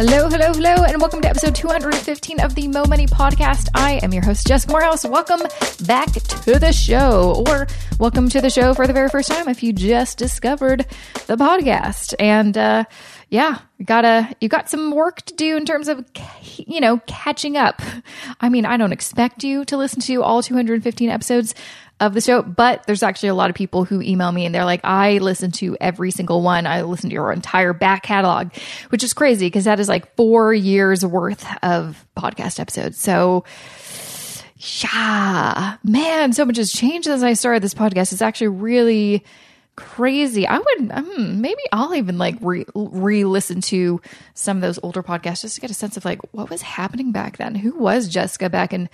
Hello, hello, hello, and welcome to episode 215 of the Mo Money Podcast. I am your host, Jessica Moorhouse. Welcome back to the show, or welcome to the show for the very first time if you just discovered the podcast. And uh, yeah, you gotta you got some work to do in terms of you know catching up. I mean, I don't expect you to listen to all 215 episodes of the show, but there's actually a lot of people who email me and they're like, I listen to every single one. I listen to your entire back catalog, which is crazy because that is like four years worth of podcast episodes. So, yeah, man, so much has changed since I started this podcast. It's actually really crazy. I would um, maybe I'll even like re listen to some of those older podcasts just to get a sense of like what was happening back then. Who was Jessica back in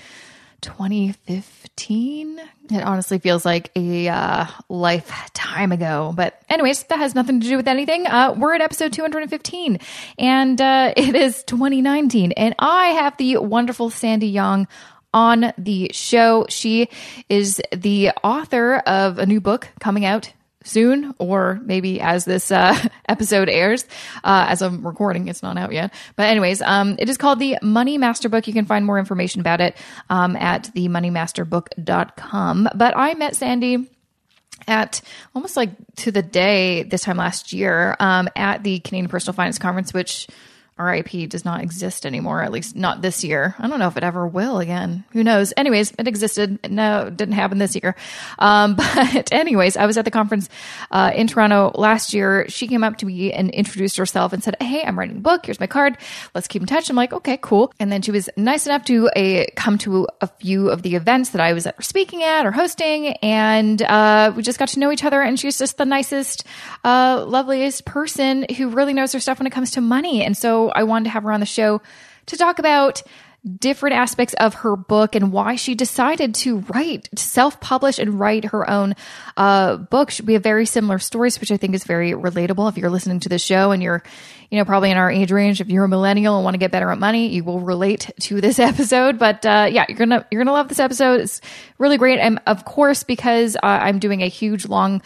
2015. It honestly feels like a uh, lifetime ago. But, anyways, that has nothing to do with anything. Uh, we're at episode 215, and uh, it is 2019. And I have the wonderful Sandy Yong on the show. She is the author of a new book coming out soon, or maybe as this uh, episode airs. Uh, as I'm recording, it's not out yet. But anyways, um, it is called the Money Master Book. You can find more information about it um, at themoneymasterbook.com. But I met Sandy at almost like to the day this time last year um, at the Canadian Personal Finance Conference, which RIP does not exist anymore, at least not this year. I don't know if it ever will again. Who knows? Anyways, it existed. No, it didn't happen this year. Um, but anyways, I was at the conference uh, in Toronto last year. She came up to me and introduced herself and said, Hey, I'm writing a book. Here's my card. Let's keep in touch. I'm like, okay, cool. And then she was nice enough to come to a few of the events that I was speaking at or hosting. And uh, we just got to know each other. And she's just the nicest, uh, loveliest person who really knows her stuff when it comes to money. And so I wanted to have her on the show to talk about different aspects of her book and why she decided to write, self publish and write her own uh, book. We have very similar stories, which I think is very relatable. If you're listening to the show and you're, you know, probably in our age range, if you're a millennial and want to get better at money, you will relate to this episode. But uh, yeah, you're gonna you're gonna love this episode. It's really great, and of course, because uh, I'm doing a huge long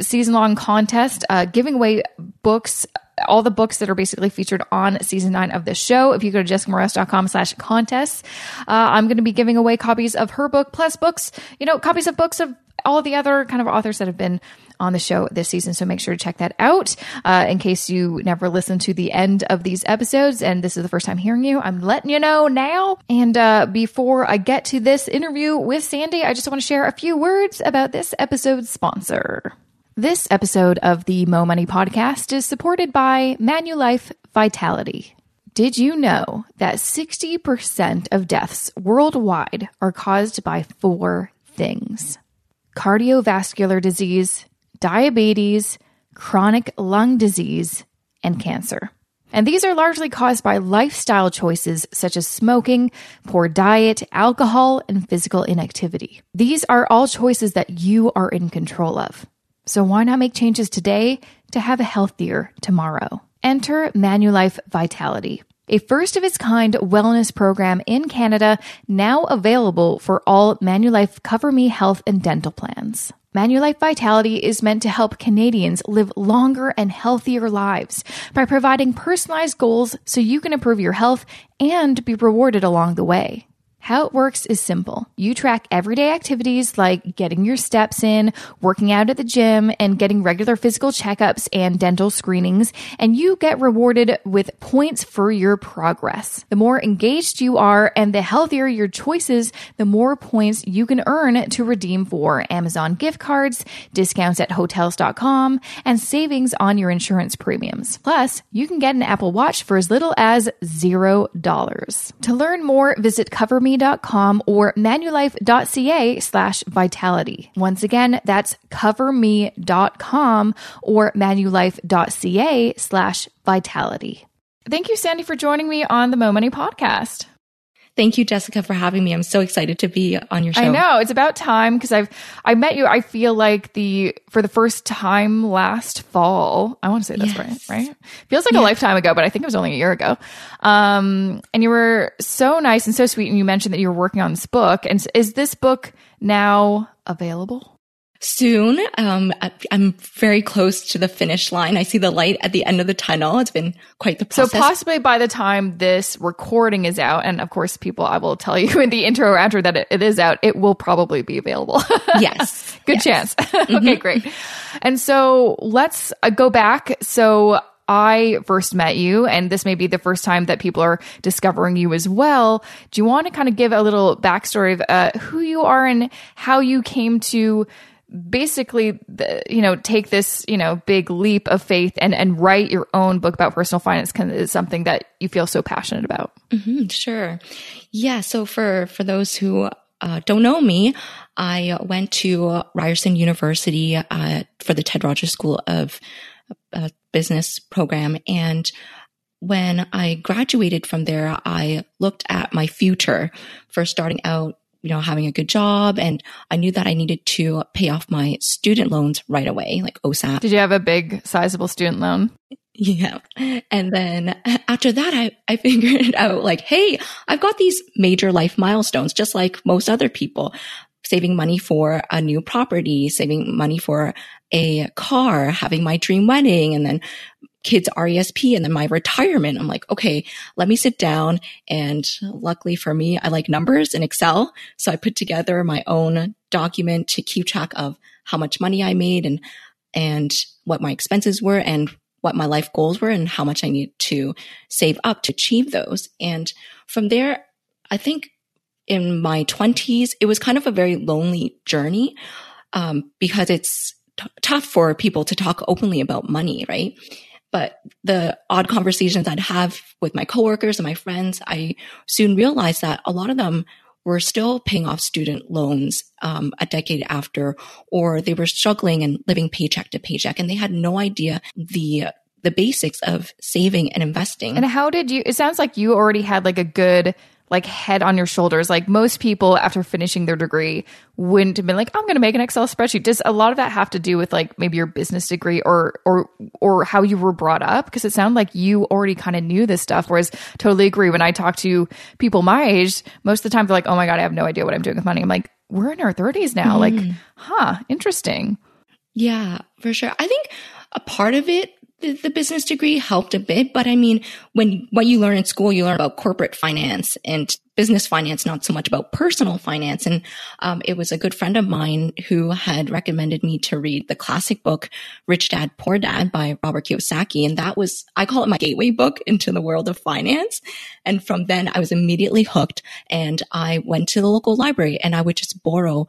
season long contest, uh, giving away books all the books that are basically featured on season nine of this show. If you go to jessicamoorhouse.com slash contests, uh, I'm going to be giving away copies of her book plus books, you know, copies of books of all the other kind of authors that have been on the show this season. So make sure to check that out. Uh, in case you never listened to the end of these episodes and this is the first time hearing you, I'm letting you know now. And uh, before I get to this interview with Sandy, I just want to share a few words about this episode's sponsor. This episode of the Mo Money podcast is supported by Manulife Vitality. Did you know that 60% of deaths worldwide are caused by four things cardiovascular disease, diabetes, chronic lung disease, and cancer? And these are largely caused by lifestyle choices such as smoking, poor diet, alcohol, and physical inactivity. These are all choices that you are in control of. So why not make changes today to have a healthier tomorrow? Enter Manulife Vitality, a first of its kind wellness program in Canada now available for all Manulife Cover Me health and dental plans. Manulife Vitality is meant to help Canadians live longer and healthier lives by providing personalized goals so you can improve your health and be rewarded along the way. How it works is simple. You track everyday activities like getting your steps in, working out at the gym, and getting regular physical checkups and dental screenings, and you get rewarded with points for your progress. The more engaged you are and the healthier your choices, the more points you can earn to redeem for Amazon gift cards, discounts at hotels.com, and savings on your insurance premiums. Plus, you can get an Apple Watch for as little as $0. To learn more, visit CoverMe coverme.com or manulife.ca slash vitality. Once again, that's coverme.com or manulife.ca slash vitality. Thank you, Sandy, for joining me on the Mo Money podcast. Thank you, Jessica, for having me. I'm so excited to be on your show. I know it's about time because I've I met you. I feel like the for the first time last fall. I want to say that's yes. right. Right? Feels like yeah. a lifetime ago, but I think it was only a year ago. Um, and you were so nice and so sweet, and you mentioned that you were working on this book. And is this book now available? Soon. Um, I'm very close to the finish line. I see the light at the end of the tunnel. It's been quite the process. So possibly by the time this recording is out, and of course, people, I will tell you in the intro or after that it, it is out, it will probably be available. yes. Good yes. chance. okay, mm-hmm. great. And so let's uh, go back. So I first met you, and this may be the first time that people are discovering you as well. Do you want to kind of give a little backstory of uh, who you are and how you came to basically you know take this you know big leap of faith and and write your own book about personal finance can is something that you feel so passionate about. Mm-hmm, sure. Yeah so for for those who uh, don't know me i went to ryerson university uh, for the ted rogers school of uh, business program. And when I graduated from there, I looked at my future for starting out you know, having a good job. And I knew that I needed to pay off my student loans right away, like OSAP. Did you have a big, sizable student loan? Yeah. And then after that, I, I figured out like, hey, I've got these major life milestones, just like most other people. Saving money for a new property, saving money for a car, having my dream wedding, and then kids RESP and then my retirement. I'm like, okay, let me sit down. And luckily for me, I like numbers in Excel. So I put together my own document to keep track of how much money I made and, and what my expenses were and what my life goals were and how much I need to save up to achieve those. And from there, I think in my 20s, it was kind of a very lonely journey um, because it's t- tough for people to talk openly about money, right? But the odd conversations I'd have with my coworkers and my friends, I soon realized that a lot of them were still paying off student loans um, a decade after, or they were struggling and living paycheck to paycheck, and they had no idea the the basics of saving and investing. And how did you? It sounds like you already had like a good like head on your shoulders. Like most people after finishing their degree wouldn't have been like, I'm going to make an Excel spreadsheet. Does a lot of that have to do with like maybe your business degree or, or, or how you were brought up? Cause it sounded like you already kind of knew this stuff. Whereas totally agree. When I talk to people my age, most of the time they're like, Oh my God, I have no idea what I'm doing with money. I'm like, we're in our thirties now. Mm. Like, huh, interesting. Yeah, for sure. I think a part of it the, the, business degree helped a bit, but I mean, when what you learn in school, you learn about corporate finance and business finance, not so much about personal finance. And um, it was a good friend of mine who had recommended me to read the classic book "Rich Dad Poor Dad" by Robert Kiyosaki, and that was I call it my gateway book into the world of finance. And from then, I was immediately hooked, and I went to the local library and I would just borrow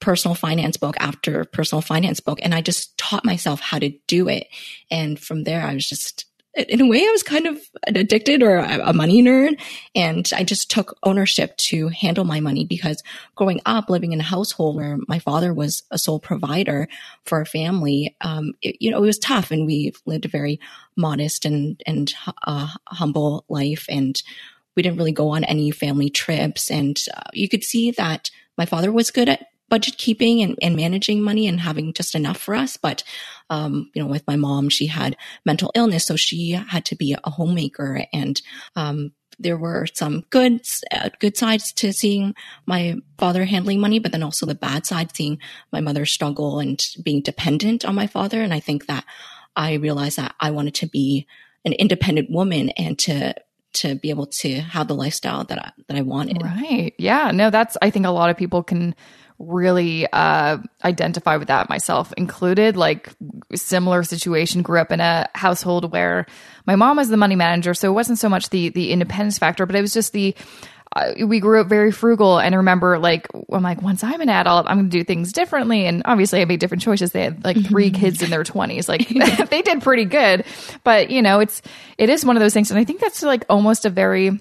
personal finance book after personal finance book. And I just taught myself how to do it. And from there, I was just, in a way, I was kind of addicted or a money nerd. And I just took ownership to handle my money because growing up, living in a household where my father was a sole provider for our family, um, it, you know, it was tough. And we lived a very modest and, and uh, humble life. And we didn't really go on any family trips. And uh, you could see that my father was good at budget keeping and, and managing money and having just enough for us. But, um, you know, with my mom, she had mental illness. So she had to be a homemaker and, um, there were some good uh, good sides to seeing my father handling money, but then also the bad side, seeing my mother struggle and being dependent on my father. And I think that I realized that I wanted to be an independent woman and to to be able to have the lifestyle that I, that I wanted. Right. Yeah. No, that's I think a lot of people can really uh, identify with that myself included like similar situation grew up in a household where my mom was the money manager so it wasn't so much the the independence factor but it was just the uh, we grew up very frugal and I remember like I'm like once I'm an adult I'm going to do things differently and obviously I made different choices they had like 3 mm-hmm. kids in their 20s like they did pretty good but you know it's it is one of those things and I think that's like almost a very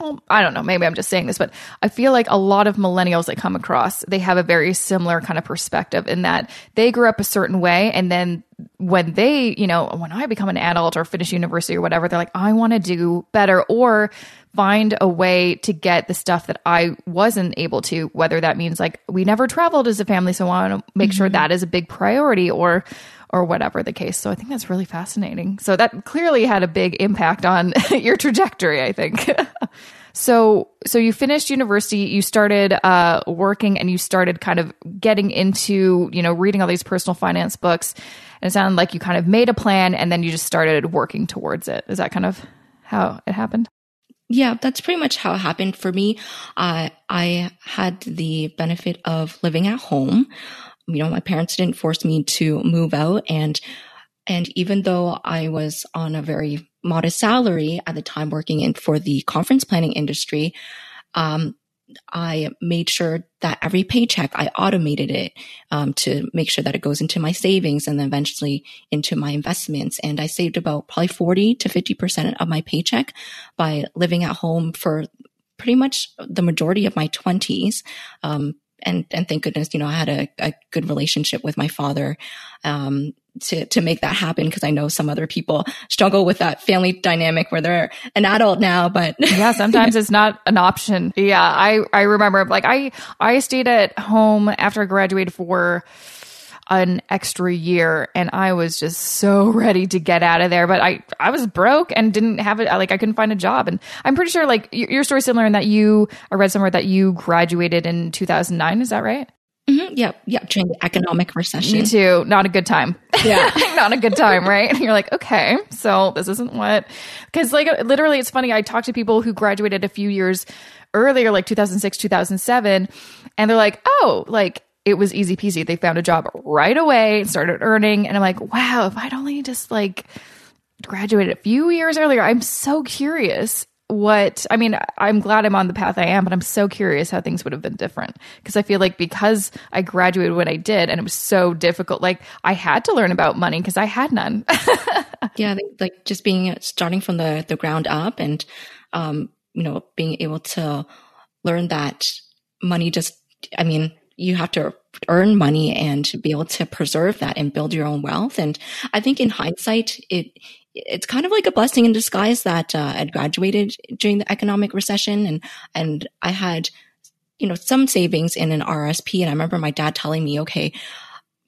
well, I don't know, maybe I'm just saying this, but I feel like a lot of millennials that come across, they have a very similar kind of perspective in that they grew up a certain way. And then when they, you know, when I become an adult or finish university or whatever, they're like, I want to do better or find a way to get the stuff that I wasn't able to, whether that means like we never traveled as a family. So I want to make mm-hmm. sure that is a big priority or, or whatever the case. So I think that's really fascinating. So that clearly had a big impact on your trajectory, I think. So, so you finished university, you started uh, working, and you started kind of getting into, you know, reading all these personal finance books. And it sounded like you kind of made a plan, and then you just started working towards it. Is that kind of how it happened? Yeah, that's pretty much how it happened for me. Uh, I had the benefit of living at home. You know, my parents didn't force me to move out, and and even though I was on a very modest salary at the time working in for the conference planning industry, um, I made sure that every paycheck I automated it um, to make sure that it goes into my savings and then eventually into my investments. And I saved about probably 40 to 50% of my paycheck by living at home for pretty much the majority of my 20s. Um, and and thank goodness, you know, I had a, a good relationship with my father. Um, to to make that happen because I know some other people struggle with that family dynamic where they're an adult now, but yeah, sometimes it's not an option. Yeah, I I remember like I I stayed at home after I graduated for an extra year and I was just so ready to get out of there but I I was broke and didn't have it like I couldn't find a job and I'm pretty sure like your story similar in that you I read somewhere that you graduated in 2009 is that right? Mm-hmm. Yep. Yep. During the economic recession. Me too. Not a good time. Yeah. not a good time, right? And you're like, okay, so this isn't what, because like literally it's funny. I talked to people who graduated a few years earlier, like 2006, 2007, and they're like, oh, like it was easy peasy. They found a job right away and started earning. And I'm like, wow, if I'd only just like graduated a few years earlier, I'm so curious what I mean, I'm glad I'm on the path I am, but I'm so curious how things would have been different because I feel like because I graduated when I did and it was so difficult, like I had to learn about money because I had none. yeah, like just being starting from the the ground up and um, you know, being able to learn that money just I mean, you have to earn money and be able to preserve that and build your own wealth. And I think in hindsight, it it's kind of like a blessing in disguise that uh, I'd graduated during the economic recession and and I had you know some savings in an RSP and I remember my dad telling me okay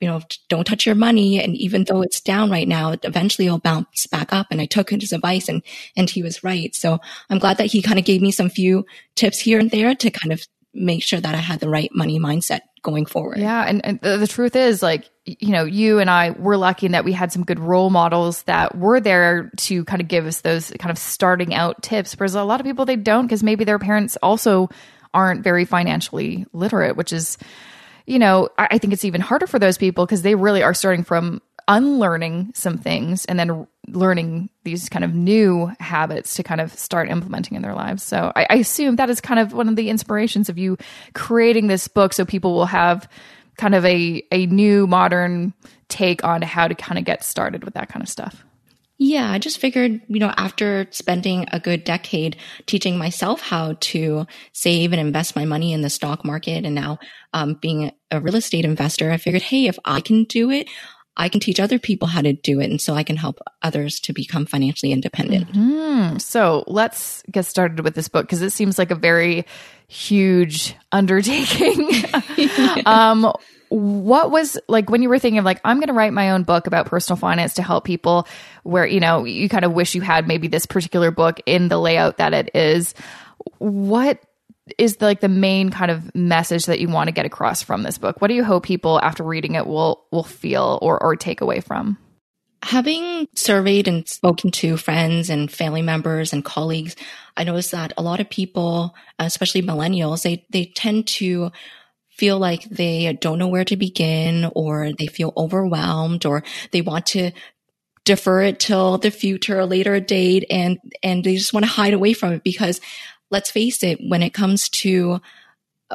you know don't touch your money. And even though it's down right now eventually it'll bounce back up. And I took his advice and and he was right. So I'm glad that he kind of gave me some few tips here and there to kind of make sure that I had the right money mindset going forward. Yeah. And, and the, the, truth is, like, you know, you and I were lucky in that we had some good role models that were there to kind of give us those kind of starting out tips. Whereas a lot of people, they don't because maybe their parents also aren't very financially literate, which is, you know, I, I think it's even harder for those people because they really are starting from unlearning some things and then learning these kind of new habits to kind of start implementing in their lives. So I, I, assume that is kind of one of the inspirations of you creating this book so people will have kind of a, a new modern take on how to kind of get started with that kind of stuff. Yeah, I just figured, you know, after spending a good decade teaching myself how to save and invest my money in the stock market and now um, being a real estate investor, I figured, hey, if I can do it, I can teach other people how to do it. And so I can help others to become financially independent. Mm-hmm. So let's get started with this book because it seems like a very huge undertaking. um, what was like when you were thinking of like, I'm going to write my own book about personal finance to help people where, you know, you kind of wish you had maybe this particular book in the layout that it is. What is the, like the main kind of message that you want to get across from this book? What do you hope people after reading it will will feel or or take away from? Having surveyed and spoken to friends and family members and colleagues, I noticed that a lot of people, especially millennials, they they tend to feel like they don't know where to begin or they feel overwhelmed or they want to defer it till the future or later date and and they just want to hide away from it because let's face it, when it comes to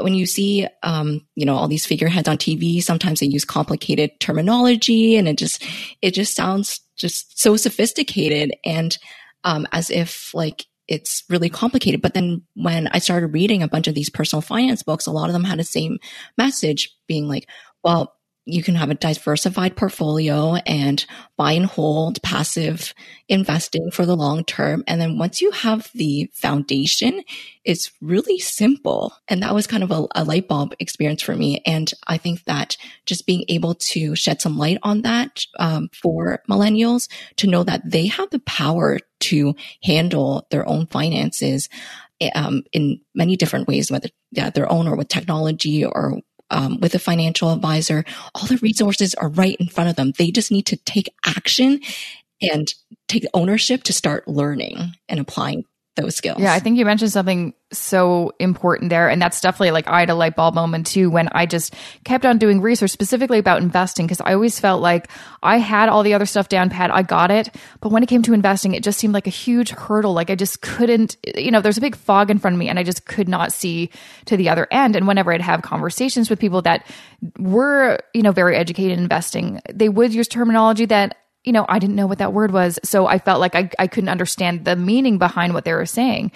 when you see, um, you know, all these figureheads on TV, sometimes they use complicated terminology and it just, it just sounds just so sophisticated and, um, as if like it's really complicated. But then when I started reading a bunch of these personal finance books, a lot of them had the same message being like, well, you can have a diversified portfolio and buy and hold passive investing for the long term. And then once you have the foundation, it's really simple. And that was kind of a, a, light bulb experience for me. And I think that just being able to shed some light on that um, for millennials to know that they have the power to handle their own finances um, in many different ways, whether yeah, their own or with technology or um, with a financial advisor. All the resources are right in front of them. They just need to take action and take ownership to start learning and applying those skills. Yeah, I think you mentioned something so important there. And that's definitely like I had a light bulb moment too when I just kept on doing research specifically about investing because I always felt like I had all the other stuff down pat. I got it. But when it came to investing, it just seemed like a huge hurdle. Like I just couldn't, you know, there's a big fog in front of me and I just could not see to the other end. And whenever I'd have conversations with people that were, you know, very educated in investing, they would use terminology that you know, I didn't know what that word was. So I felt like I, I couldn't understand the meaning behind what they were saying.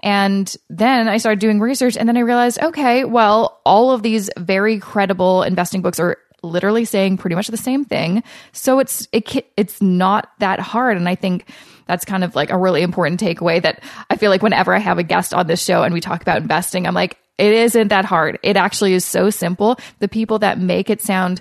And then I started doing research and then I realized, okay, well, all of these very credible investing books are literally saying pretty much the same thing. So it's, it, it's not that hard. And I think that's kind of like a really important takeaway that I feel like whenever I have a guest on this show and we talk about investing, I'm like, it isn't that hard. It actually is so simple. The people that make it sound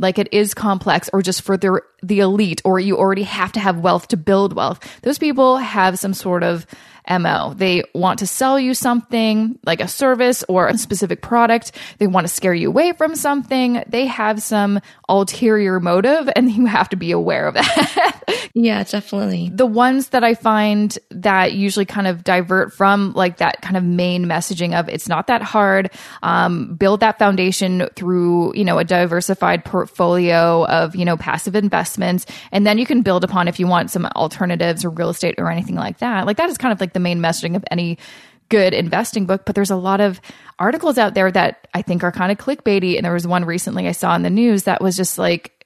like it is complex or just for the, the elite or you already have to have wealth to build wealth. Those people have some sort of MO. They want to sell you something like a service or a specific product. They want to scare you away from something. They have some ulterior motive and you have to be aware of that. yeah, definitely. The ones that I find that usually kind of divert from like that kind of main messaging of it's not that hard. Um, build that foundation through, you know, a diversified portfolio of, you know, passive investments. And then you can build upon if you want some alternatives or real estate or anything like that. Like that is kind of like the main messaging of any good investing book, but there's a lot of articles out there that I think are kind of clickbaity. And there was one recently I saw in the news that was just like,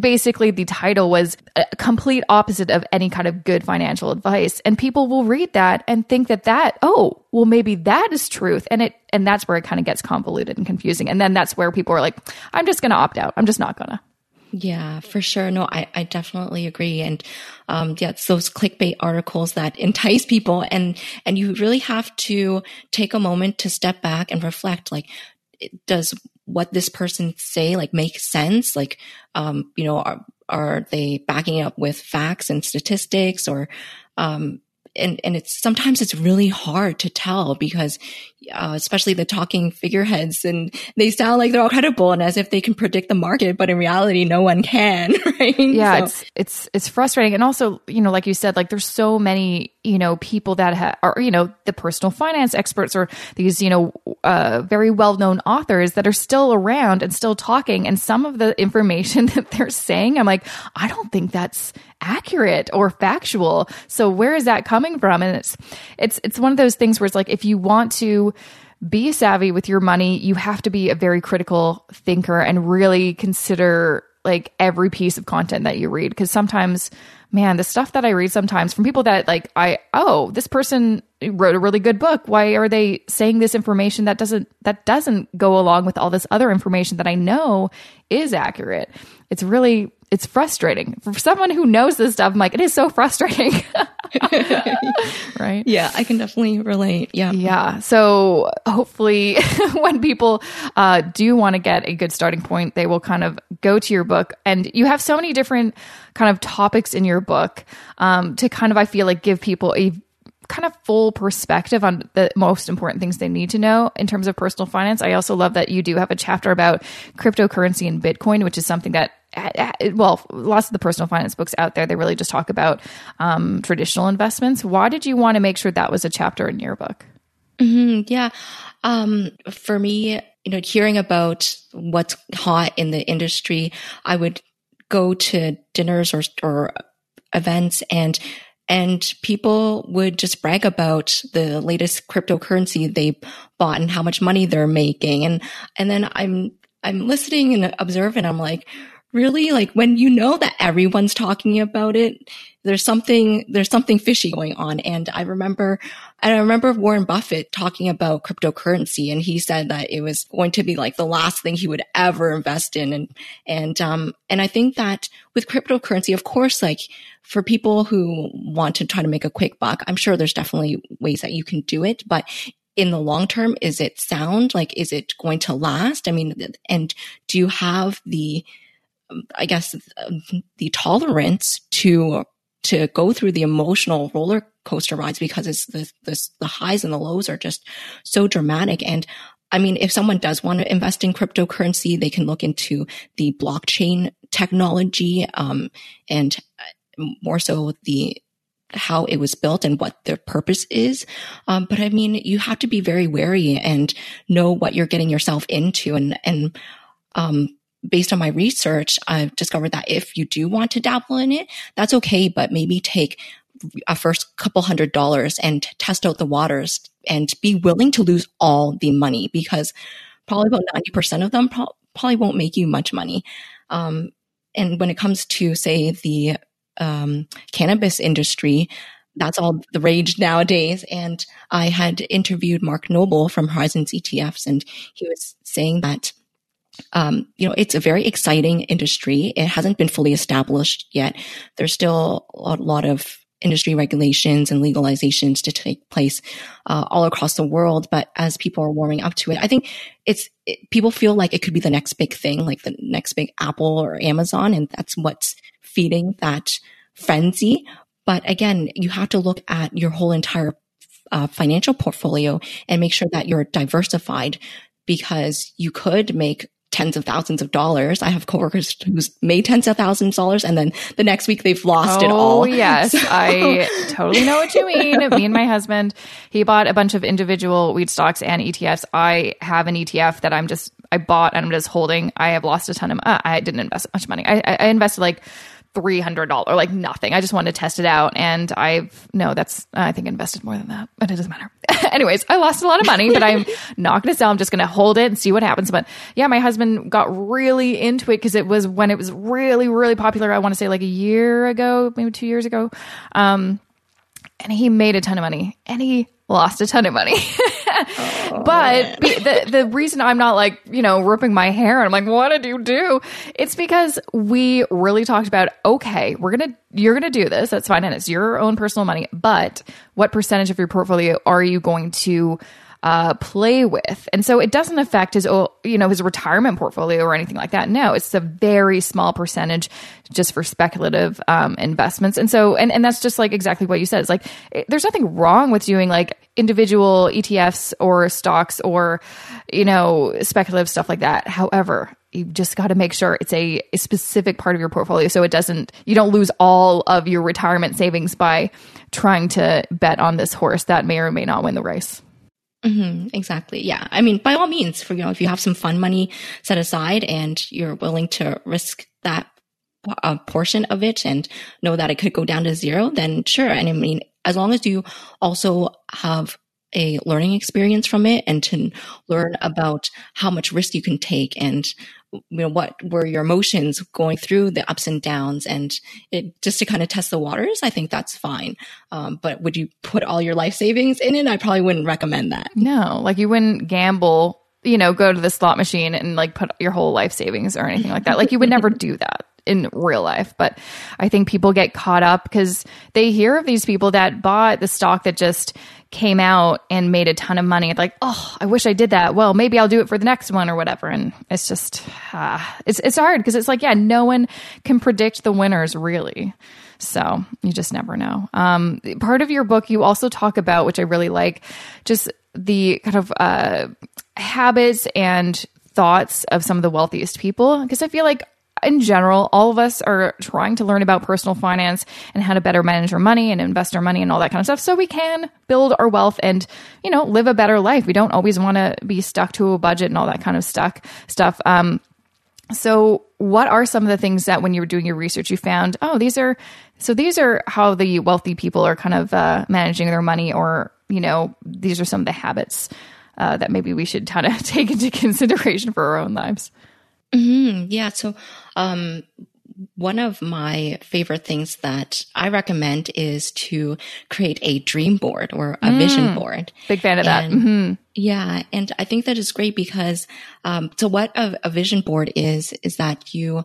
basically the title was a complete opposite of any kind of good financial advice. And people will read that and think that that oh well maybe that is truth. And it and that's where it kind of gets convoluted and confusing. And then that's where people are like i'm just going to opt out. I'm just not going to yeah, for sure. No, I, I definitely agree. And, um, yeah, it's those clickbait articles that entice people and, and you really have to take a moment to step back and reflect, like, does what this person say, like, make sense? Like, um, you know, are, are they backing up with facts and statistics or, um, and and it's sometimes it's really hard to tell because uh, especially the talking figureheads and they sound like they're all credible and as if they can predict the market but in reality no one can right yeah so. it's it's it's frustrating and also you know like you said like there's so many you know people that ha- are you know the personal finance experts or these you know uh, very well-known authors that are still around and still talking and some of the information that they're saying i'm like i don't think that's accurate or factual. So where is that coming from? And it's it's it's one of those things where it's like if you want to be savvy with your money, you have to be a very critical thinker and really consider like every piece of content that you read. Because sometimes man the stuff that i read sometimes from people that like i oh this person wrote a really good book why are they saying this information that doesn't that doesn't go along with all this other information that i know is accurate it's really it's frustrating for someone who knows this stuff. I'm like, it is so frustrating. right? Yeah, I can definitely relate. Yeah. Yeah. So hopefully, when people uh, do want to get a good starting point, they will kind of go to your book. And you have so many different kind of topics in your book um, to kind of, I feel like, give people a kind of full perspective on the most important things they need to know in terms of personal finance. I also love that you do have a chapter about cryptocurrency and Bitcoin, which is something that well, lots of the personal finance books out there, they really just talk about um, traditional investments. Why did you want to make sure that was a chapter in your book? Mm-hmm, yeah. Um, for me, you know, hearing about what's hot in the industry, I would go to dinners or, or events and and people would just brag about the latest cryptocurrency they bought and how much money they're making and and then i'm i'm listening and observing i'm like really? Like when you know that everyone's talking about it there's something there's something fishy going on. And i remember i remember warren buffett talking about cryptocurrency and he said that it was going to be like the last thing he would ever invest in. And and um and i think that with cryptocurrency of course like for people who want to try to make a quick buck i'm sure there's definitely ways that you can do it. But in the long term is it sound? Like is it going to last? I mean and do you have the I guess, the tolerance to to go through the emotional roller coaster rides because it's the, the, the highs and the lows are just so dramatic. And I mean, if someone does want to invest in cryptocurrency, they can look into the blockchain technology, um, and more so the how it was built and what their purpose is. Um, but I mean, you have to be very wary and know what you're getting yourself into. And, and, um, based on my research, I've discovered that if you do want to dabble in it, that's okay, but maybe take a first couple hundred dollars and test out the waters and be willing to lose all the money because probably about 90% of them pro- probably won't make you much money. Um, and when it comes to say the um, cannabis industry. That's all the rage nowadays. And I had interviewed Mark Noble from Horizons ETFs, and he was saying that um, you know, it's a very exciting industry. It hasn't been fully established yet. There's still a lot of industry regulations and legalizations to take place uh, all across the world. But as people are warming up to it, I think it's it, people feel like it could be the next big thing, like the next big Apple or Amazon, and that's what's feeding that frenzy. But again, you have to look at your whole entire uh, financial portfolio and make sure that you're diversified because you could make tens of thousands of dollars. I have coworkers who's made tens of thousands of dollars and then the next week they've lost oh, it all. Oh, yes. So. I totally know what you mean. Me and my husband, he bought a bunch of individual weed stocks and ETFs. I have an ETF that I'm just, I bought and I'm just holding. I have lost a ton of, uh, I didn't invest much money. I, I invested like $300 like nothing. I just wanted to test it out and i've no that's i think invested more than that but it doesn't matter. Anyways i lost a lot of money but i'm not going to sell. I'm just going to hold it and see what happens but yeah my husband got really into it because it was when it was really really popular i want to say like a year ago maybe two years ago um and he made a ton of money and he lost a ton of money. oh, but the the reason I'm not like, you know, ripping my hair and I'm like, what did you do? It's because we really talked about, okay, we're going to, you're going to do this. That's fine. And it's your own personal money. But what percentage of your portfolio are you going to uh, play with. And so it doesn't affect his, you know, his retirement portfolio or anything like that. No, it's a very small percentage just for speculative um, investments. And so, and, and that's just like exactly what you said. It's like, it, there's nothing wrong with doing like individual ETFs or stocks or, you know, speculative stuff like that. However, you just got to make sure it's a, a, specific part of your portfolio so it doesn't you don't lose all of your retirement savings by trying to bet on this horse that may or may not win the race Mm-hmm, exactly. Yeah. I mean, by all means, for you know, if you have some fun money set aside and you're willing to risk that uh, portion of it and know that it could go down to zero, then sure. And I mean, as long as you also have a learning experience from it and to learn about how much risk you can take and you know what were your emotions going through the ups and downs and it just to kind of test the waters i think that's fine. Um, but would you put all your life savings in it? I probably wouldn't recommend that. No like you wouldn't gamble you know go to the slot machine and like put your whole life savings or anything like that. Like you would never do that in real life but i think people get caught up because they hear of these people that bought the stock that just came out and made a ton of money. Like, oh, I wish I did that. Well, maybe I'll do it for the next one or whatever. And it's just, uh, it's it's hard because it's like, yeah, no one can predict the winners really. So you just never know. Um, part of your book, you also talk about, which I really like, just the kind of uh, habits and thoughts of some of the wealthiest people. Because I feel like in general, all of us are trying to learn about personal finance and how to better manage our money and invest our money and all that kind of stuff so we can build our wealth and, you know, live a better life. We don't always want to be stuck to a budget and all that kind of stuck stuff. Um, so what are some of the things that when you were doing your research you found, oh, these are so these are how the wealthy people are kind of uh, managing their money or, you know, these are some of the habits uh, that maybe we should kind of take into consideration for our own lives. Mm-hmm. Yeah. So, um, one of my favorite things that I recommend is to create a dream board or a mm, vision board. Big fan of and, that. Mm-hmm. Yeah. And I think that is great because, um, so what a, a vision board is, is that you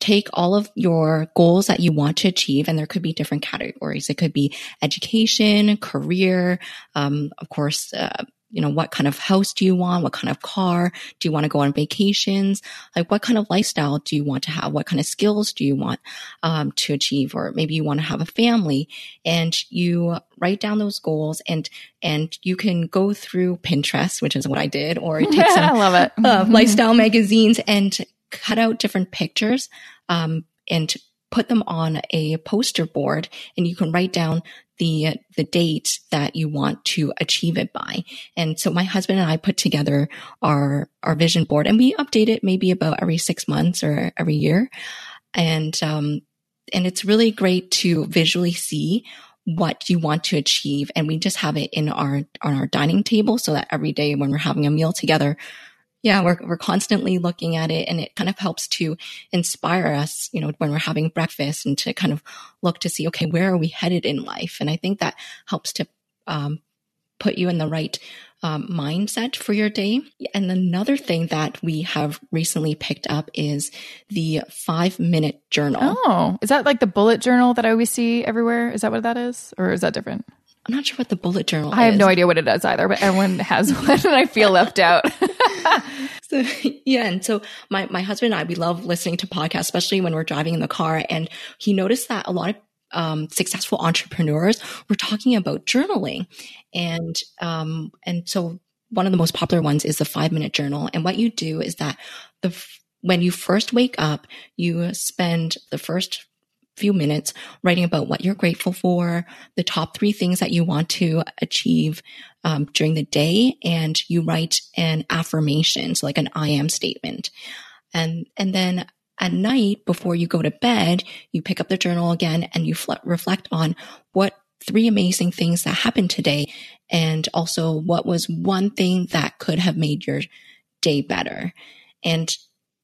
take all of your goals that you want to achieve, and there could be different categories. It could be education, career, um, of course, uh, you know, what kind of house do you want? What kind of car? Do you want to go on vacations? Like what kind of lifestyle do you want to have? What kind of skills do you want um, to achieve? Or maybe you want to have a family and you write down those goals and, and you can go through Pinterest, which is what I did, or take some I love it. uh, lifestyle magazines and cut out different pictures um, and put them on a poster board and you can write down the the date that you want to achieve it by. And so my husband and I put together our our vision board and we update it maybe about every 6 months or every year. And um and it's really great to visually see what you want to achieve and we just have it in our on our dining table so that every day when we're having a meal together yeah, we're, we're constantly looking at it and it kind of helps to inspire us, you know, when we're having breakfast and to kind of look to see, okay, where are we headed in life? And I think that helps to, um, put you in the right um, mindset for your day. And another thing that we have recently picked up is the five minute journal. Oh, is that like the bullet journal that I always see everywhere? Is that what that is? Or is that different? I'm not sure what the bullet journal I have is. no idea what it is either, but everyone has one and I feel left out. So, yeah. And so my, my husband and I, we love listening to podcasts, especially when we're driving in the car. And he noticed that a lot of um, successful entrepreneurs were talking about journaling. And, um, and so one of the most popular ones is the five minute journal. And what you do is that the, when you first wake up, you spend the first few minutes writing about what you're grateful for, the top three things that you want to achieve um, during the day, and you write an affirmation, so like an I am statement, and and then at night before you go to bed, you pick up the journal again and you fl- reflect on what three amazing things that happened today, and also what was one thing that could have made your day better, and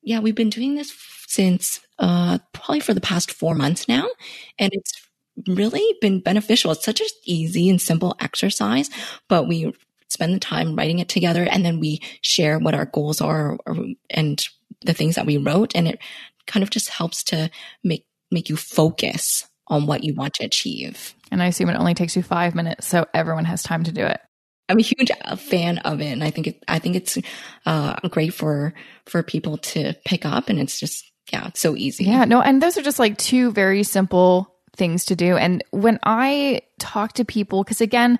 yeah, we've been doing this since uh, probably for the past four months now. And it's really been beneficial. It's such an easy and simple exercise, but we spend the time writing it together and then we share what our goals are and the things that we wrote. And it kind of just helps to make, make you focus on what you want to achieve. And I assume it only takes you five minutes, so everyone has time to do it. I'm a huge fan of it, and I think it, I think it's uh, great for for people to pick up, and it's just yeah, it's so easy. Yeah, no, and those are just like two very simple things to do. And when I talk to people, because again,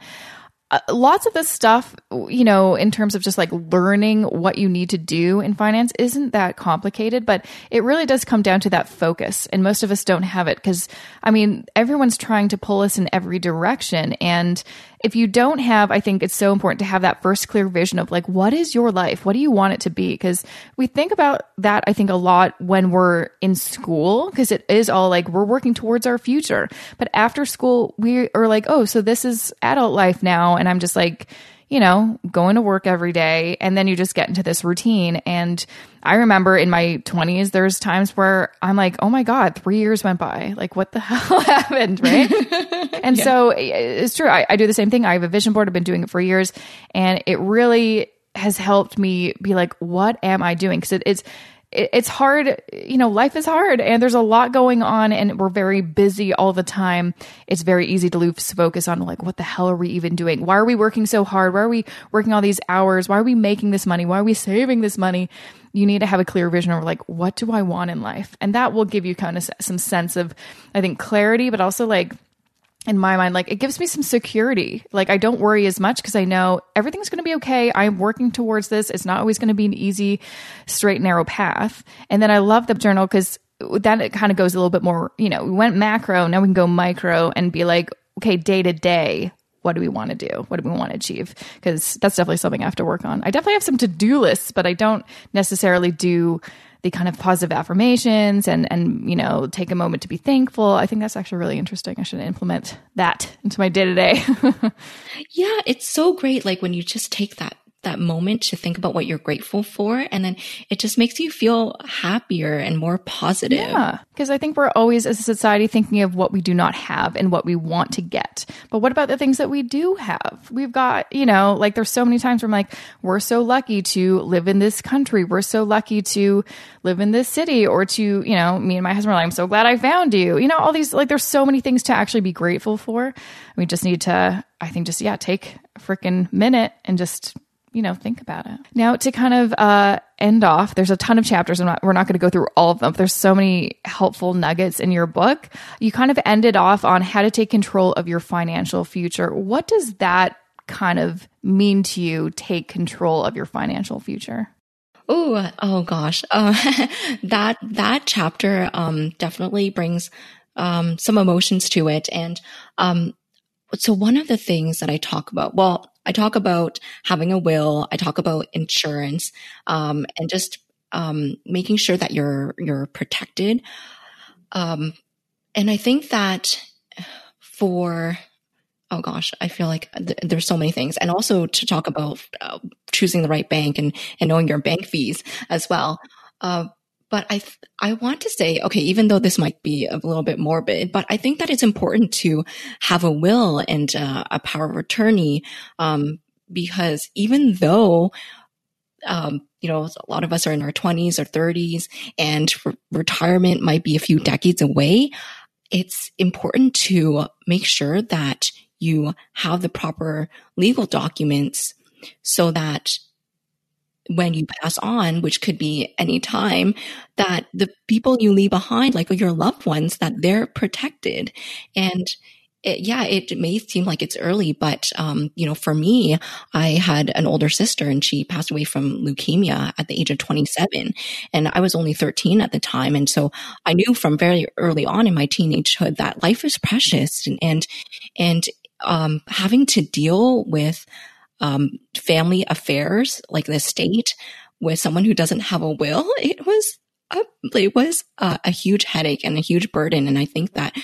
uh, lots of this stuff, you know, in terms of just like learning what you need to do in finance isn't that complicated, but it really does come down to that focus. And most of us don't have it because, I mean, everyone's trying to pull us in every direction. And if you don't have, I think it's so important to have that first clear vision of like, what is your life? What do you want it to be? Because we think about that, I think, a lot when we're in school, because it is all like we're working towards our future. But after school, we are like, oh, so this is adult life now. And I'm just like, you know, going to work every day. And then you just get into this routine. And I remember in my 20s, there's times where I'm like, oh my God, three years went by. Like, what the hell happened? Right. and yeah. so eh, it's true. I, I do the same thing. I have a vision board. I've been doing it for years. And it really has helped me be like, what am I doing? Because it, it's, it's hard, you know, life is hard and there's a lot going on and we're very busy all the time. It's very easy to lose focus on like, what the hell are we even doing? Why are we working so hard? Why are we working all these hours? Why are we making this money? Why are we saving this money? You need to have a clear vision of like, what do I want in life? And that will give you kind of some sense of, I think, clarity, but also like, in my mind, like it gives me some security. Like I don't worry as much because I know everything's going to be okay. I'm working towards this. It's not always going to be an easy, straight, narrow path. And then I love the journal because then it kind of goes a little bit more, you know, we went macro. Now we can go micro and be like, okay, day to day, what do we want to do? What do we want to achieve? Because that's definitely something I have to work on. I definitely have some to do lists, but I don't necessarily do the kind of positive affirmations and and you know take a moment to be thankful. I think that's actually really interesting. I should implement that into my day to day yeah it's so great like when you just take that that moment to think about what you're grateful for and then it just makes you feel happier and more positive. Yeah, because I think we're always as a society thinking of what we do not have and what we want to get. But what about the things that we do have? We've got, you know, like there's so many times where I'm like, we're so lucky to live in this country. We're so lucky to live in this city or to, you know, me and my husband are like, I'm so glad I found you. You know, all these like there's so many things to actually be grateful for. We just need to, I think just yeah, take a freaking minute and just you know, think about it. Now, to kind of uh, end off, there's a ton of chapters. Not, we're not going to go through all of them. There's so many helpful nuggets in your book. You kind of ended off on how to take control of your financial future. What does that kind of mean to you? Take control of your financial future. Oh, oh gosh, uh, that that chapter um, definitely brings um, some emotions to it, and um, so one of the things that I talk about, well, I talk about having a will. I talk about insurance, um, and just um, making sure that you're you're protected. Um, and I think that for oh gosh, I feel like th- there's so many things, and also to talk about uh, choosing the right bank and and knowing your bank fees as well. Uh, but I, th- I want to say, okay, even though this might be a little bit morbid, but I think that it's important to have a will and uh, a power of attorney, um, because even though, um, you know, a lot of us are in our 20s or 30s and re- retirement might be a few decades away, it's important to make sure that you have the proper legal documents so that when you pass on, which could be any time, that the people you leave behind, like your loved ones, that they're protected. And it, yeah, it may seem like it's early, but, um, you know, for me, I had an older sister and she passed away from leukemia at the age of 27 and I was only 13 at the time. And so I knew from very early on in my teenagehood that life is precious and, and, and um, having to deal with um, family affairs, like the state, with someone who doesn't have a will, it was a, it was a, a huge headache and a huge burden. And I think that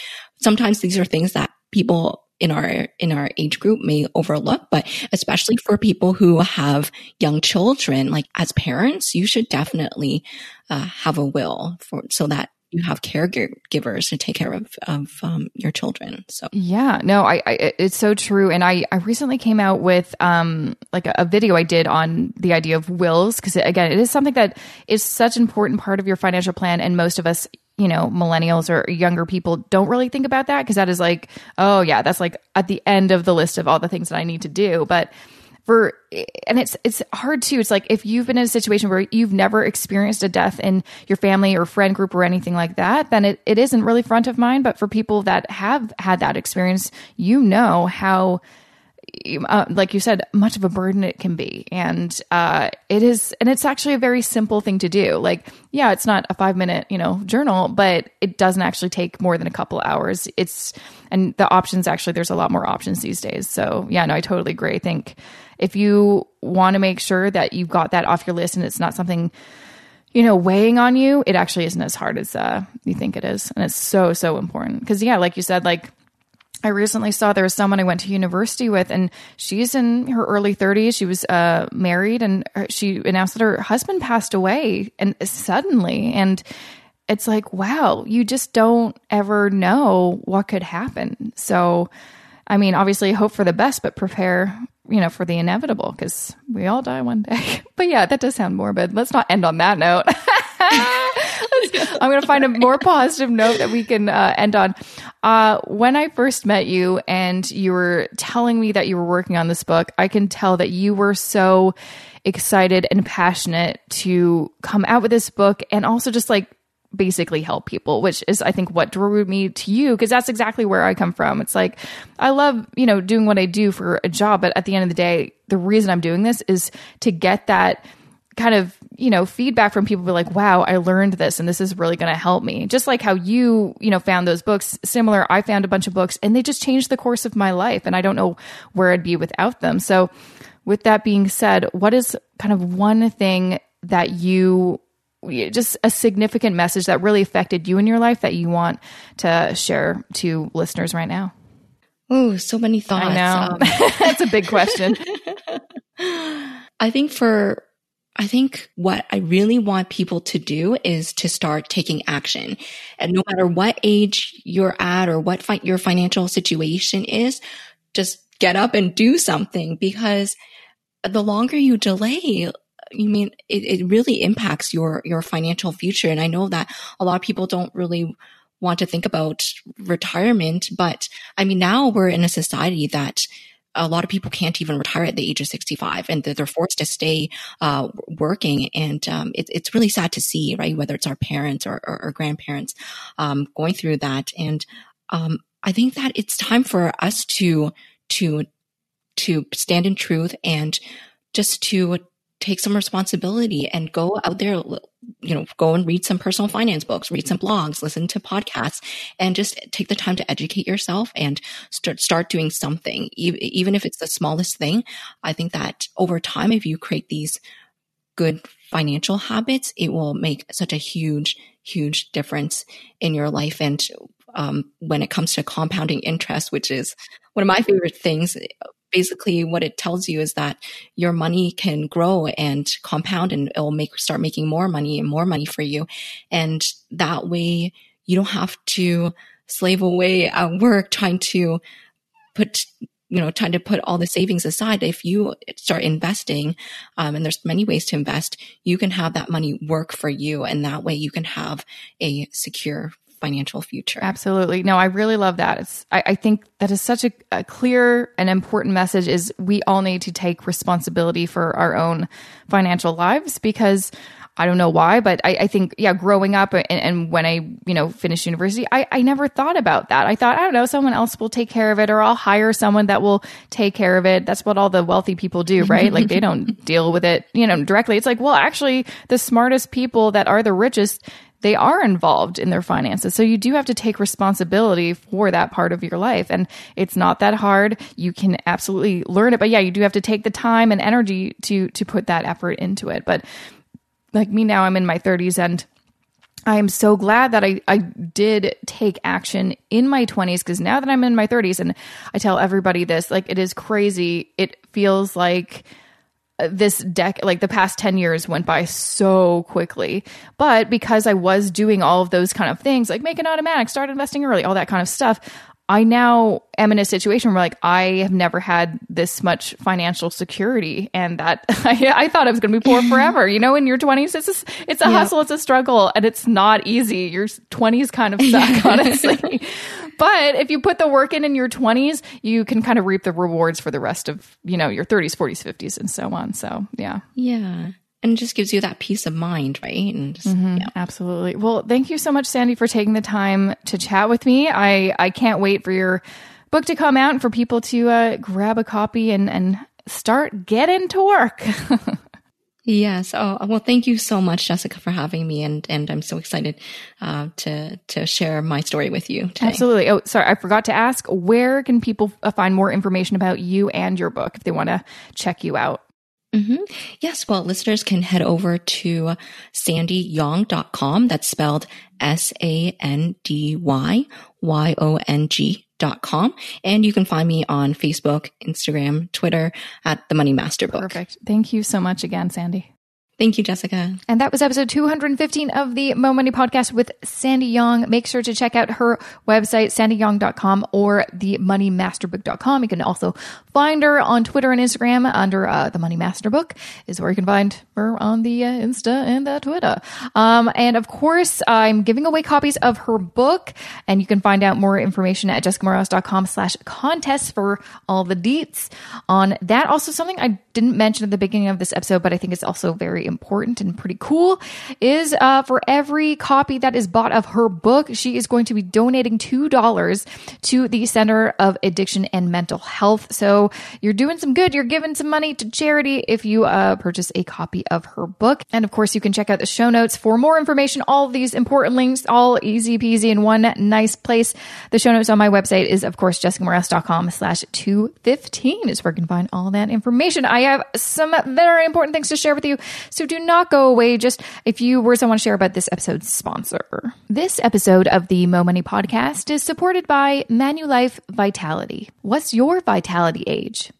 sometimes these are things that people in our in our age group may overlook but especially for people who have young children like as parents you should definitely uh, have a will for so that you have caregivers to take care of of um, your children. So yeah, no, I, I, it's so true. And I I recently came out with um like a, a video I did on the idea of wills because again, it is something that is such an important part of your financial plan, and most of us. You know, millennials or younger people don't really think about that because that is like, oh, yeah, that's like at the end of the list of all the things that I need to do. But for and it's it's hard too it's like if you've been in a situation where you've never experienced a death in your family or friend group or anything like that then it, it isn't really front of mind but for people that have had that experience you know how uh, like you said, much of a burden it can be. And uh, it is, and it's actually a very simple thing to do. Like, yeah, it's not a five minute, you know, journal, but it doesn't actually take more than a couple hours. It's, and the options actually, there's a lot more options these days. So, yeah, no, I totally agree. I think if you want to make sure that you've got that off your list and it's not something you know weighing on you it actually isn't as hard as uh, you think it is and it's so so important because yeah like you said like I recently saw there was someone I went to university with, and she's in her early 30s. She was uh, married, and she announced that her husband passed away, and suddenly, and it's like, wow, you just don't ever know what could happen. So, I mean, obviously, hope for the best, but prepare you know, for the inevitable because we all die one day. But yeah, that does sound morbid. Let's not end on that note. I'm going to find a more positive note that we can uh, end on. Uh, when I first met you and you were telling me that you were working on this book, I can tell that you were so excited and passionate to come out with this book and also just like basically help people, which is, I think, what drew me to you, because that's exactly where I come from. It's like, I love, you know, doing what I do for a job, but at the end of the day, the reason I'm doing this is to get that kind of, you know, feedback from people be like, wow, I learned this and this is really going to help me. Just like how you, you know, found those books similar. I found a bunch of books and they just changed the course of my life and I don't know where I'd be without them. So with that being said, what is kind of one thing that you just a significant message that really affected you in your life that you want to share to listeners right now? Oh, so many thoughts. I know. Um, That's a big question. I think for I think what I really want people to do is to start taking action. And no matter what age you're at or what fi- your financial situation is, just get up and do something because the longer you delay, you mean it, it really impacts your your financial future. And I know that a lot of people don't really want to think about retirement, but I mean now we're in a society that a lot of people can't even retire at the age of 65 and they're forced to stay uh, working. And um, it, it's really sad to see, right? Whether it's our parents or, or, or grandparents um, going through that. And um, I think that it's time for us to to to stand in truth and just to take some responsibility and go out there, you know, go and read some personal finance books, read some blogs, listen to podcasts, and just take the time to educate yourself and start, start doing something. Even if it's the smallest thing, I think that over time, if you create these good financial habits, it will make such a huge, huge difference in your life. And um, when it comes to compounding interest, which is one of my favorite things, basically what it tells you is that your money can grow and compound and it'll make start making more money and more money for you. And that way you don't have to slave away at work trying to put you know trying to put all the savings aside. If you start investing um, and there's many ways to invest you can have that money work for you. And that way you can have a secure financial future. Absolutely. No, I really love that. It's, I, I think that is such a, a, clear and important message is we all need to take responsibility for our own financial lives because I don't know why, but I, I think, yeah, growing up and, and, when I, you know, finished university, I, I never thought about that. I thought, I don't know, someone else will take care of it or I'll hire someone that will take care of it. That's what all the wealthy people do, right? like they don't deal with it, you know, directly. It's like, well, actually the smartest people that are the richest they are involved in their finances. So you do have to take responsibility for that part of your life. And it's not that hard. You can absolutely learn it. But yeah, you do have to take the time and energy to to put that effort into it. But like me now, I'm in my 30s and I am so glad that I, I did take action in my 20s because now that I'm in my 30s and I tell everybody this, like it is crazy. It feels like this deck like the past 10 years went by so quickly. But because i was doing all of those kind of things like make an automatic start investing early all that kind of stuff i now am in a situation where like i have never had this much financial security and that i, I thought i was going to be poor forever you know in your 20s it's a, it's a yeah. hustle it's a struggle and it's not easy your 20s kind of suck honestly but if you put the work in in your 20s, you can kind of reap the rewards for the rest of, you know, your 30s, 40s, 50s, and so on. So, yeah. Yeah. And just gives you that peace of mind, right? And just, mm-hmm, yeah. Absolutely. Well, thank you so much, Sandy, for taking the time to chat with me. I, I can't wait for your book to come out and for people to uh, grab a copy and, and start getting to work. Yes. Oh, well, thank you so much, Jessica, for having me. And, and I'm so excited, uh, to, to share my story with you today. Absolutely. Oh, sorry. I forgot to ask, where can people uh, find more information about you and your book if they want to check you out? Mm-hmm. Yes. Well, listeners can head over to sandyyong.com. That's spelled S A N D Y Y O N G dot com. And you can find me on Facebook, Instagram, Twitter at the Money Master Book. Perfect. Thank you so much again, Sandy. Thank you, Jessica. And that was episode 215 of the Mo Money podcast with Sandy Yong. Make sure to check out her website, sandyyong.com or the moneymasterbook.com. You can also find her on Twitter and Instagram under uh, the Money Master Book is where you can find her on the uh, Insta and the Twitter. Um, and of course, I'm giving away copies of her book and you can find out more information at jessicamoorhouse.com slash contest for all the deets on that. Also something I didn't mention at the beginning of this episode, but I think it's also very important and pretty cool is uh, for every copy that is bought of her book, she is going to be donating $2 to the Center of Addiction and Mental Health. So you're doing some good. You're giving some money to charity if you uh, purchase a copy of her book. And of course, you can check out the show notes for more information. All these important links, all easy peasy in one nice place. The show notes on my website is, of course, jessicamoorhouse.com slash 215 is where you can find all that information. I have some very important things to share with you. So do not go away. Just a few words I want to share about this episode's sponsor. This episode of the Mo Money podcast is supported by Manulife Vitality. What's your vitality age?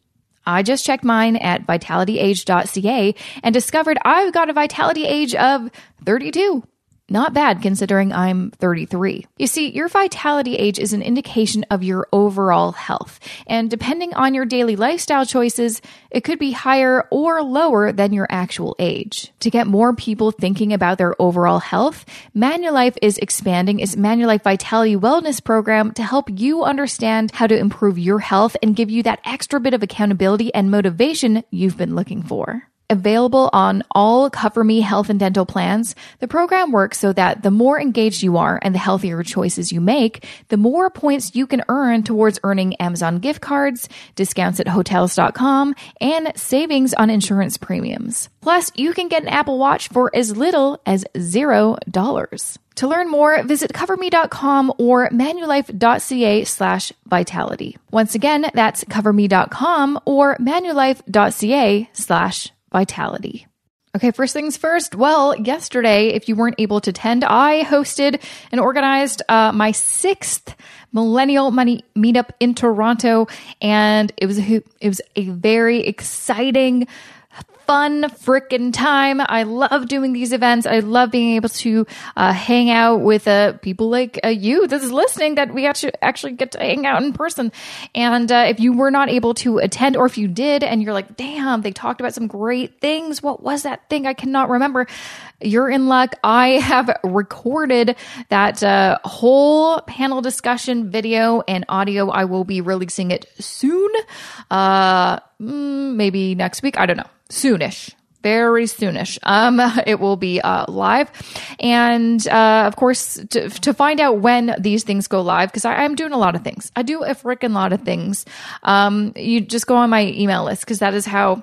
I just checked mine at vitalityage.ca and discovered I've got a vitality age of 32. Not bad considering I'm 33. You see, your vitality age is an indication of your overall health. And depending on your daily lifestyle choices, it could be higher or lower than your actual age. To get more people thinking about their overall health, Manulife is expanding its Manulife Vitality Wellness program to help you understand how to improve your health and give you that extra bit of accountability and motivation you've been looking for. Available on all Cover Me health and dental plans, the program works so that the more engaged you are and the healthier choices you make, the more points you can earn towards earning Amazon gift cards, discounts at hotels.com, and savings on insurance premiums. Plus, you can get an Apple Watch for as little as zero dollars. To learn more, visit coverme.com or manulife.ca slash vitality. Once again, that's coverme.com or manulife.ca slash vitality. Okay, first things first. Well, yesterday, if you weren't able to attend, I hosted and organized uh, my sixth Millennial Money Meetup in Toronto, and it was a, it was a very exciting fun freaking time. I love doing these events. I love being able to uh, hang out with uh, people like uh, you that is listening that we actually actually get to hang out in person. And uh, if you were not able to attend, or if you did, and you're like, damn, they talked about some great things. What was that thing? I cannot remember. You're in luck. I have recorded that uh, whole panel discussion video and audio. I will be releasing it soon. Uh, mm, maybe next week. I don't know soonish very soonish. Um, it will be uh, live, and uh, of course, to, to find out when these things go live, because I'm doing a lot of things. I do a freaking lot of things. Um, you just go on my email list because that is how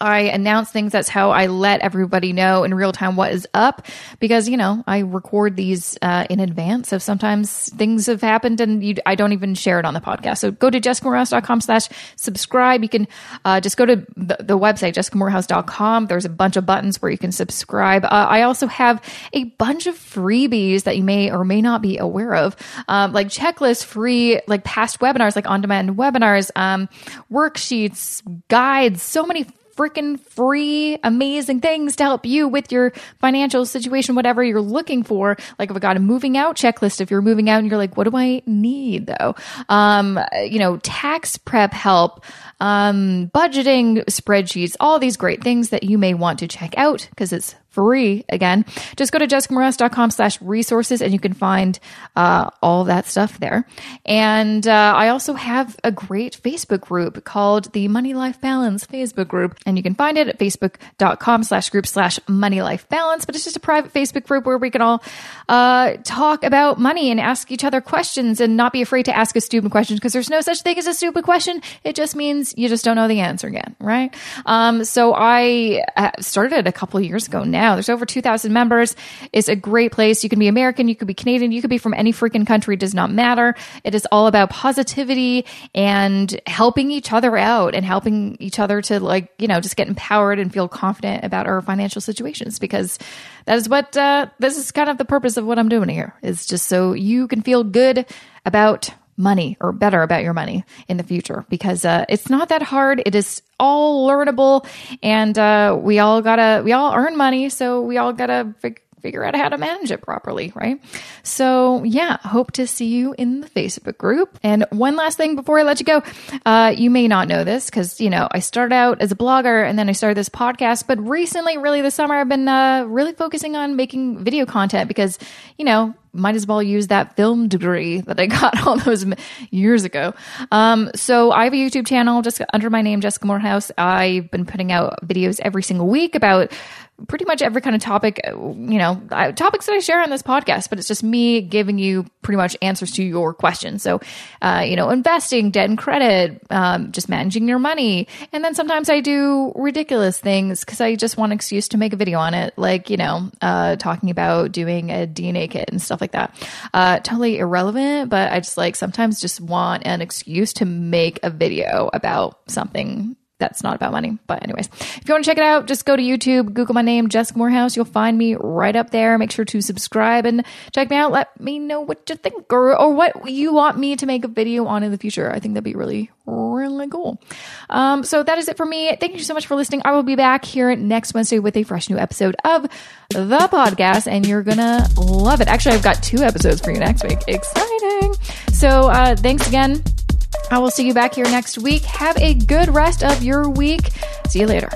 I announce things. That's how I let everybody know in real time what is up because, you know, I record these uh, in advance. So sometimes things have happened and you, I don't even share it on the podcast. So go to jessicamoorhouse.com slash subscribe. You can uh, just go to the, the website, jessicamoorhouse.com. There's a bunch of buttons where you can subscribe. Uh, I also have a bunch of freebies that you may or may not be aware of, um, like checklist free, like past webinars, like on demand webinars, um, worksheets, guides, so many freaking free, amazing things to help you with your financial situation, whatever you're looking for. Like, I've got a moving out checklist. If you're moving out and you're like, what do I need though? Um, you know, tax prep help, um, budgeting spreadsheets, all these great things that you may want to check out because it's free again. Just go to jessicamoorhouse.com slash resources and you can find uh, all that stuff there. And uh, I also have a great Facebook group called the Money Life Balance Facebook group. And you can find it at facebook.com slash group slash money life balance. But it's just a private Facebook group where we can all uh, talk about money and ask each other questions and not be afraid to ask a stupid question because there's no such thing as a stupid question. It just means you just don't know the answer again, right? Um, so I uh, started a couple years ago now. There's over 2,000 members. It's a great place. You can be American, you could be Canadian, you could be from any freaking country. It does not matter. It is all about positivity and helping each other out and helping each other to like, you know, just get empowered and feel confident about our financial situations because that is what, uh, this is kind of the purpose of what I'm doing here is just so you can feel good about money or better about your money in the future because uh, it's not that hard. It is all learnable, and uh, we all gotta we all earn money, so we all gotta fig- figure out how to manage it properly, right? So yeah, hope to see you in the Facebook group. And one last thing before I let you go, uh, you may not know this because you know I started out as a blogger and then I started this podcast, but recently, really this summer, I've been uh, really focusing on making video content because you know might as well use that film degree that I got all those years ago. Um, so I have a YouTube channel just under my name, Jessica Moorhouse. I've been putting out videos every single week about pretty much every kind of topic, you know, topics that I share on this podcast, but it's just me giving you pretty much answers to your questions. So, uh, you know, investing, debt and credit, um, just managing your money. And then sometimes I do ridiculous things because I just want an excuse to make a video on it, like, you know, uh, talking about doing a DNA kit and stuff like that. Uh, totally irrelevant, but I just like sometimes just want an excuse to make a video about something that's not about money. But anyways, if you want to check it out, just go to YouTube, Google my name, Jessica Moorhouse. You'll find me right up there. Make sure to subscribe and check me out. Let me know what you think or, or what you want me to make a video on in the future. I think that'd be really, really cool. Um, so that is it for me. Thank you so much for listening. I will be back here next Wednesday with a fresh new episode of the podcast, and you're gonna love it. Actually, I've got two episodes for you next week. Exciting. So uh, thanks again. I will see you back here next week. Have a good rest of your week. See you later.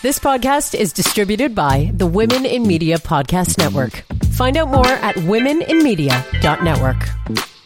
This podcast is distributed by the Women in Media Podcast Network. Find out more at womeninmedia.network.